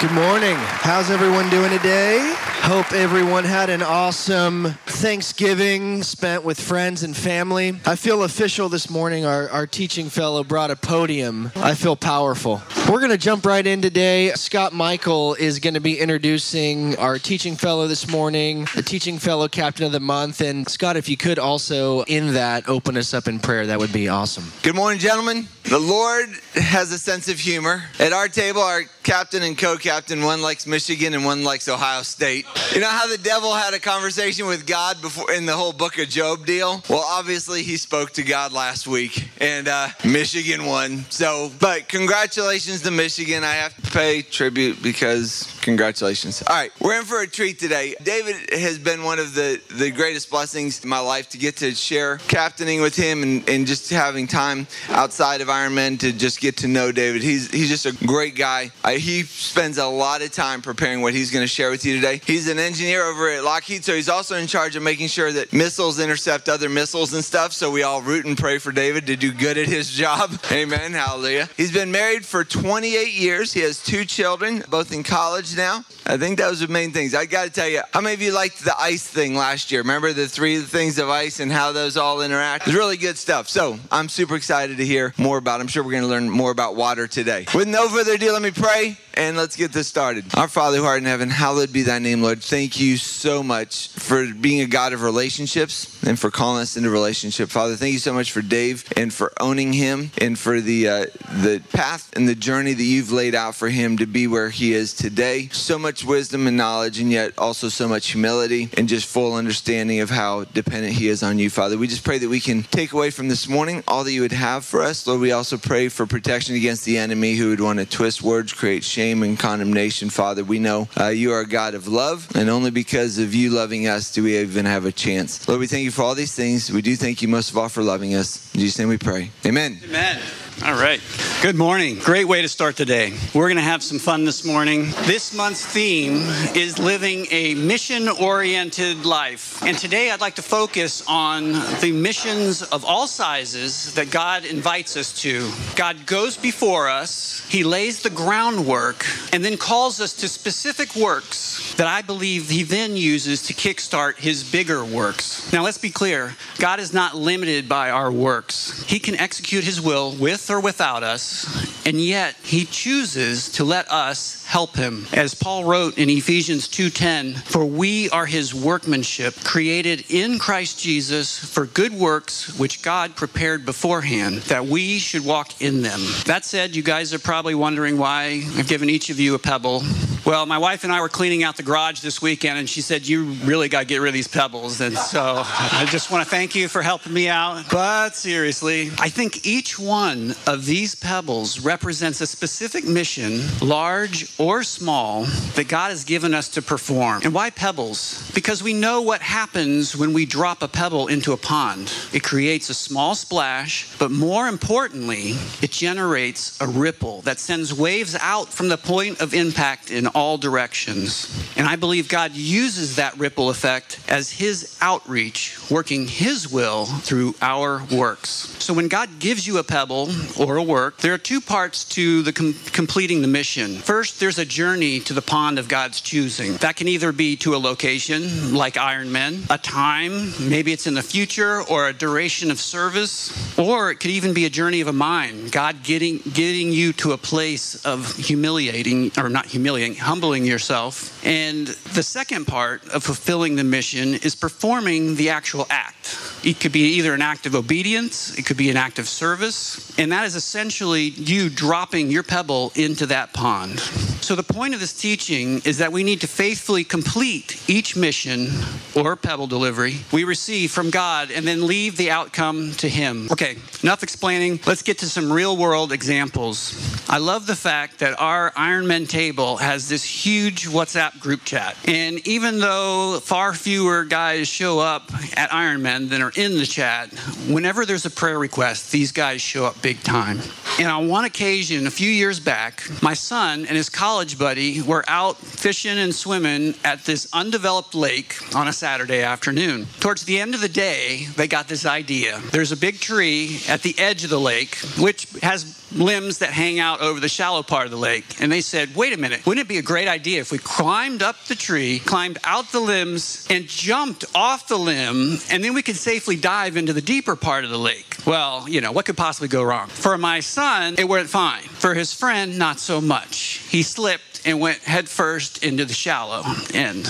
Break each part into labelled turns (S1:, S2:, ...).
S1: Good morning. How's everyone doing today? Hope everyone had an awesome Thanksgiving spent with friends and family. I feel official this morning. Our, our teaching fellow brought a podium. I feel powerful. We're going to jump right in today. Scott Michael is going to be introducing our teaching fellow this morning, the teaching fellow captain of the month. And Scott, if you could also, in that, open us up in prayer, that would be awesome.
S2: Good morning, gentlemen. The Lord has a sense of humor. At our table, our captain and co captain, one likes Michigan and one likes Ohio State. You know how the devil had a conversation with God before in the whole book of Job deal? Well, obviously, he spoke to God last week and uh, Michigan won. So, but congratulations to Michigan. I have to pay tribute because congratulations. All right, we're in for a treat today. David has been one of the, the greatest blessings in my life to get to share captaining with him and, and just having time outside of Ironman to just get to know David. He's, he's just a great guy. I, he spends a lot of time preparing what he's going to share with you today. He's an engineer over at Lockheed, so he's also in charge of making sure that missiles intercept other missiles and stuff. So we all root and pray for David to do good at his job. Amen. Hallelujah. He's been married for 28 years. He has two children, both in college now. I think those are the main things. I got to tell you, how many of you liked the ice thing last year? Remember the three things of ice and how those all interact? It's really good stuff. So I'm super excited to hear more about. It. I'm sure we're going to learn more about water today. With no further ado, let me pray and let's get this started. Our Father who art in heaven, hallowed be thy name, Lord. Thank you so much for being a God of relationships and for calling us into relationship. Father, thank you so much for Dave and for owning him and for the uh, the path and the journey that you've laid out for him to be where he is today. So much wisdom and knowledge and yet also so much humility and just full understanding of how dependent he is on you, Father. We just pray that we can take away from this morning all that you would have for us. Lord, we also pray for protection against the enemy who would want to twist words, create shame and condemnation, Father. We know uh, you are a God of love, and only because of you loving us do we even have a chance. Lord, we thank you for all these things. We do thank you most of all for loving us. In Jesus' name we pray. Amen.
S3: Amen. All right. Good morning. Great way to start the day. We're going to have some fun this morning. This month's theme is living a mission oriented life. And today I'd like to focus on the missions of all sizes that God invites us to. God goes before us, He lays the groundwork, and then calls us to specific works that I believe He then uses to kickstart His bigger works. Now, let's be clear God is not limited by our works, He can execute His will with or without us, and yet he chooses to let us help him. As Paul wrote in Ephesians 2:10, "For we are his workmanship, created in Christ Jesus for good works which God prepared beforehand that we should walk in them." That said, you guys are probably wondering why I've given each of you a pebble. Well, my wife and I were cleaning out the garage this weekend, and she said, You really got to get rid of these pebbles. And so I just want to thank you for helping me out. But seriously, I think each one of these pebbles represents a specific mission, large or small, that God has given us to perform. And why pebbles? Because we know what happens when we drop a pebble into a pond. It creates a small splash, but more importantly, it generates a ripple that sends waves out from the point of impact in all directions. And I believe God uses that ripple effect as His outreach, working His will through our works. So when God gives you a pebble or a work, there are two parts to the com- completing the mission. First, there's a journey to the pond of God's choosing. That can either be to a location like Ironman, a time, maybe it's in the future, or a duration of service, or it could even be a journey of a mind. God getting getting you to a place of humiliating, or not humiliating, humbling yourself. And the second part of fulfilling the mission is performing the actual act. It could be either an act of obedience, it could be an act of service, and that is essentially you dropping your pebble into that pond. So, the point of this teaching is that we need to faithfully complete each mission or pebble delivery we receive from God and then leave the outcome to Him. Okay, enough explaining. Let's get to some real world examples. I love the fact that our Ironman table has this huge WhatsApp group chat. And even though far fewer guys show up at Ironman than are in the chat, whenever there's a prayer request, these guys show up big time. And on one occasion, a few years back, my son and his college buddy were out fishing and swimming at this undeveloped lake on a Saturday afternoon. Towards the end of the day, they got this idea. There's a big tree at the edge of the lake, which has limbs that hang out over the shallow part of the lake. And they said, wait a minute, wouldn't it be a great idea if we climbed up the tree, climbed out the limbs, and jumped off the limb, and then we could safely dive into the deeper part of the lake? Well, you know, what could possibly go wrong? For my son, it went fine. For his friend, not so much. He slipped and went headfirst into the shallow end.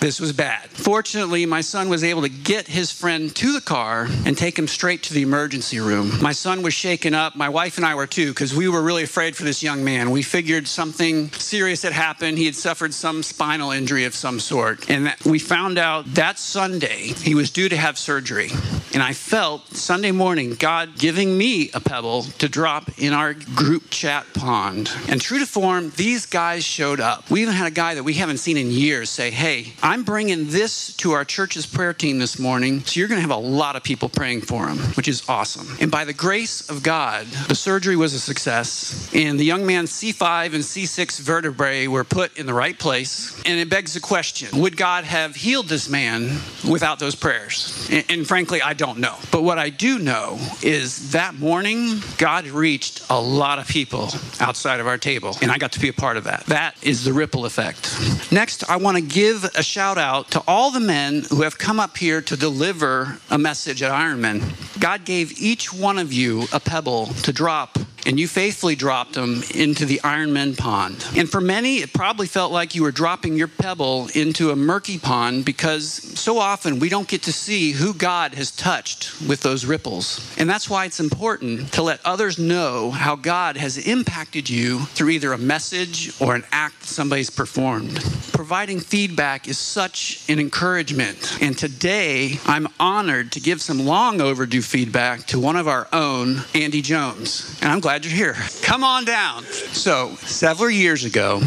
S3: This was bad. Fortunately, my son was able to get his friend to the car and take him straight to the emergency room. My son was shaken up. My wife and I were too, because we were really afraid for this young man. We figured something serious had happened. He had suffered some spinal injury of some sort. And we found out that Sunday he was due to have surgery. And I felt Sunday morning God giving me a pebble to drop in our group chat pond. And true to form, these guys showed up. We even had a guy that we haven't seen in years say, Hey, I'm bringing this to our church's prayer team this morning, so you're going to have a lot of people praying for him, which is awesome. And by the grace of God, the surgery was a success, and the young man's C5 and C6 vertebrae were put in the right place. And it begs the question would God have healed this man without those prayers? And, and frankly, I don't know. But what I do know is that morning, God reached a lot of people outside of our table, and I got to be a part of. That that is the ripple effect. Next, I want to give a shout out to all the men who have come up here to deliver a message at Ironman. God gave each one of you a pebble to drop and you faithfully dropped them into the Ironman pond. And for many, it probably felt like you were dropping your pebble into a murky pond because so often we don't get to see who God has touched with those ripples. And that's why it's important to let others know how God has impacted you through either a message or an act somebody's performed. Providing feedback is such an encouragement. And today, I'm honored to give some long overdue feedback to one of our own, Andy Jones. And I'm glad glad you're here. Come on down. So, several years ago,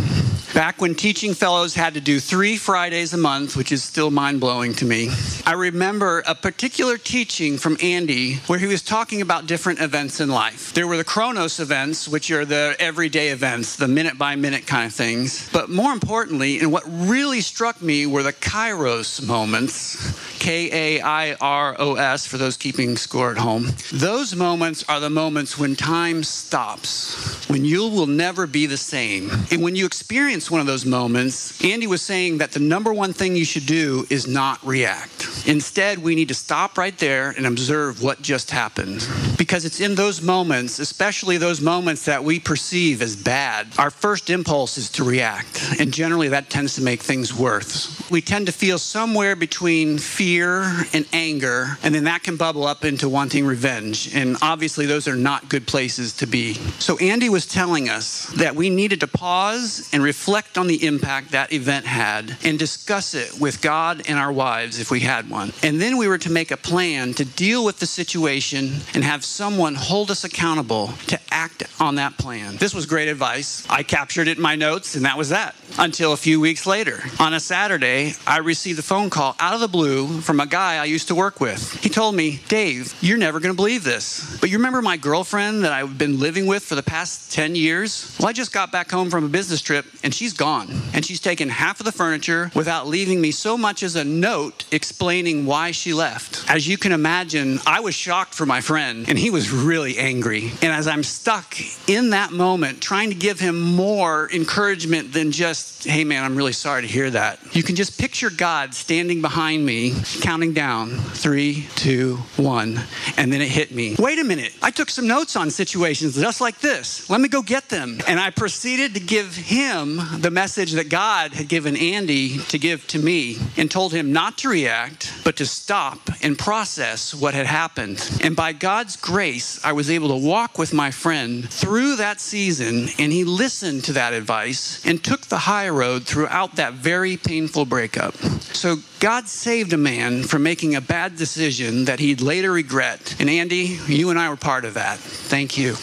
S3: Back when teaching fellows had to do three Fridays a month, which is still mind blowing to me, I remember a particular teaching from Andy where he was talking about different events in life. There were the Chronos events, which are the everyday events, the minute by minute kind of things. But more importantly, and what really struck me were the Kairos moments, K A I R O S, for those keeping score at home. Those moments are the moments when time stops, when you will never be the same. And when you experience one of those moments, Andy was saying that the number one thing you should do is not react. Instead, we need to stop right there and observe what just happened. Because it's in those moments, especially those moments that we perceive as bad, our first impulse is to react. And generally, that tends to make things worse. We tend to feel somewhere between fear and anger, and then that can bubble up into wanting revenge. And obviously, those are not good places to be. So, Andy was telling us that we needed to pause and reflect on the impact that event had and discuss it with God and our wives if we had one. And then we were to make a plan to deal with the situation and have someone hold us accountable to act on that plan. This was great advice. I captured it in my notes, and that was that. Until a few weeks later, on a Saturday, I received a phone call out of the blue from a guy I used to work with. He told me, Dave, you're never going to believe this, but you remember my girlfriend that I've been living with for the past 10 years? Well, I just got back home from a business trip, and she's gone. And she's taken half of the furniture without leaving me so much as a note explaining why she left. As you can imagine, I was shocked for my friend, and he was really angry. And as I'm stuck in that moment, trying to give him more encouragement than just, hey man, I'm really sorry to hear that, you can just picture God standing behind me, counting down three, two, one. And then it hit me. Wait a minute. I took some notes on situations just like this. Let me go get them. And I proceeded to give him the message that God had given Andy to give to me and told him not to react, but to stop and process what had happened. And by God's grace, I was able to walk with my friend through that season, and he listened to that advice and took the high road throughout that very painful breakup. So God saved a man from making a bad decision that he'd later regret. And Andy, you and I were part of that. Thank you.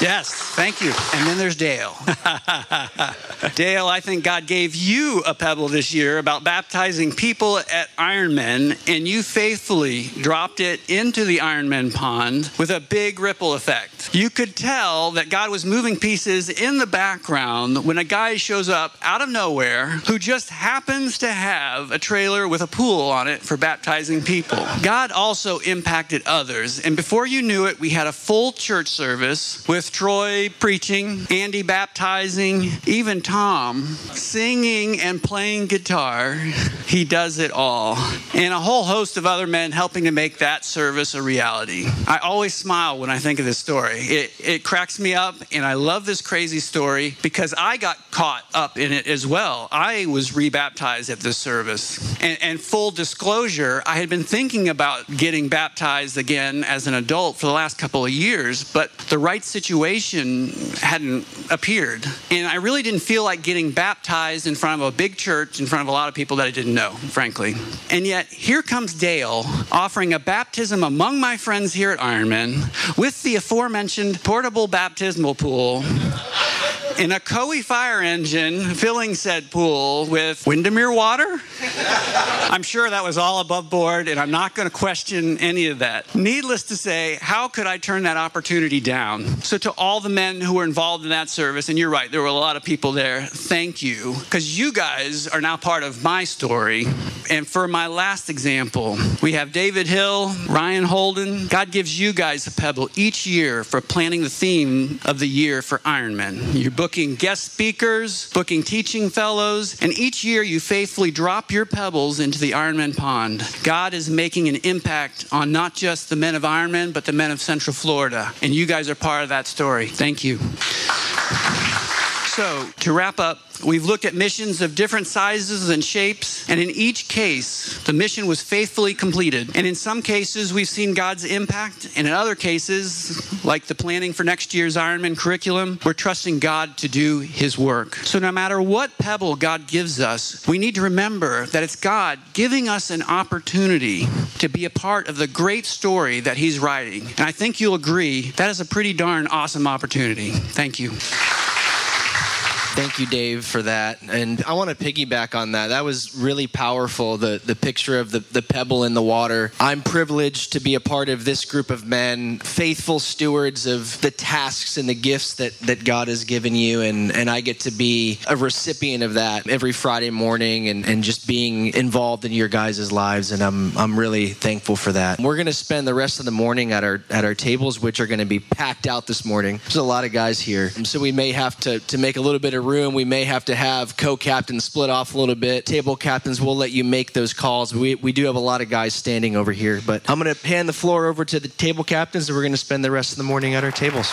S3: Yes, thank you. And then there's Dale. Dale, I think God gave you a pebble this year about baptizing people at Ironman, and you faithfully dropped it into the Ironman pond with a big ripple effect. You could tell that God was moving pieces in the background when a guy shows up out of nowhere who just happens to have a trailer with a pool on it for baptizing people. God also impacted others, and before you knew it, we had a full church service with Troy preaching, Andy baptizing, even Tom singing and playing guitar. He does it all. And a whole host of other men helping to make that service a reality. I always smile when I think of this story. It, it cracks me up, and I love this crazy story because I got caught up in it as well. I was rebaptized at this service. And, and full disclosure, I had been thinking about getting baptized again as an adult for the last couple of years, but the right situation hadn't appeared. And I really didn't feel like getting baptized in front of a big church, in front of a lot of people that I didn't know, frankly. And yet, here comes Dale offering a baptism among my friends here at Ironman with the aforementioned portable baptismal pool in a Coe fire engine filling said pool with Windermere water. I'm sure that was all above board, and I'm not going to question any of that. Needless to say, how could I turn that opportunity down? So, to all the men who were involved in that service, and you're right, there were a lot of people there, thank you, because you guys are now part of my story. And for my last example, we have David Hill, Ryan Holden. God gives you guys a pebble each year for planning the theme of the year for Ironman. You're booking guest speakers, booking teaching fellows, and each year you faithfully drop your pebbles into the Ironman pond. God is making an impact on not just the men of Ironman, but the men of Central Florida. And you guys are part of that story. Thank you. So, to wrap up, we've looked at missions of different sizes and shapes, and in each case, the mission was faithfully completed. And in some cases, we've seen God's impact, and in other cases, like the planning for next year's Ironman curriculum, we're trusting God to do His work. So, no matter what pebble God gives us, we need to remember that it's God giving us an opportunity to be a part of the great story that He's writing. And I think you'll agree that is a pretty darn awesome opportunity. Thank you.
S1: Thank you, Dave, for that. And I want to piggyback on that. That was really powerful, the, the picture of the, the pebble in the water. I'm privileged to be a part of this group of men, faithful stewards of the tasks and the gifts that, that God has given you. And, and I get to be a recipient of that every Friday morning and, and just being involved in your guys' lives. And I'm, I'm really thankful for that. We're going to spend the rest of the morning at our, at our tables, which are going to be packed out this morning. There's a lot of guys here. So we may have to, to make a little bit of room. We may have to have co-captains split off a little bit. Table captains, we'll let you make those calls. We, we do have a lot of guys standing over here, but I'm going to hand the floor over to the table captains and we're going to spend the rest of the morning at our tables.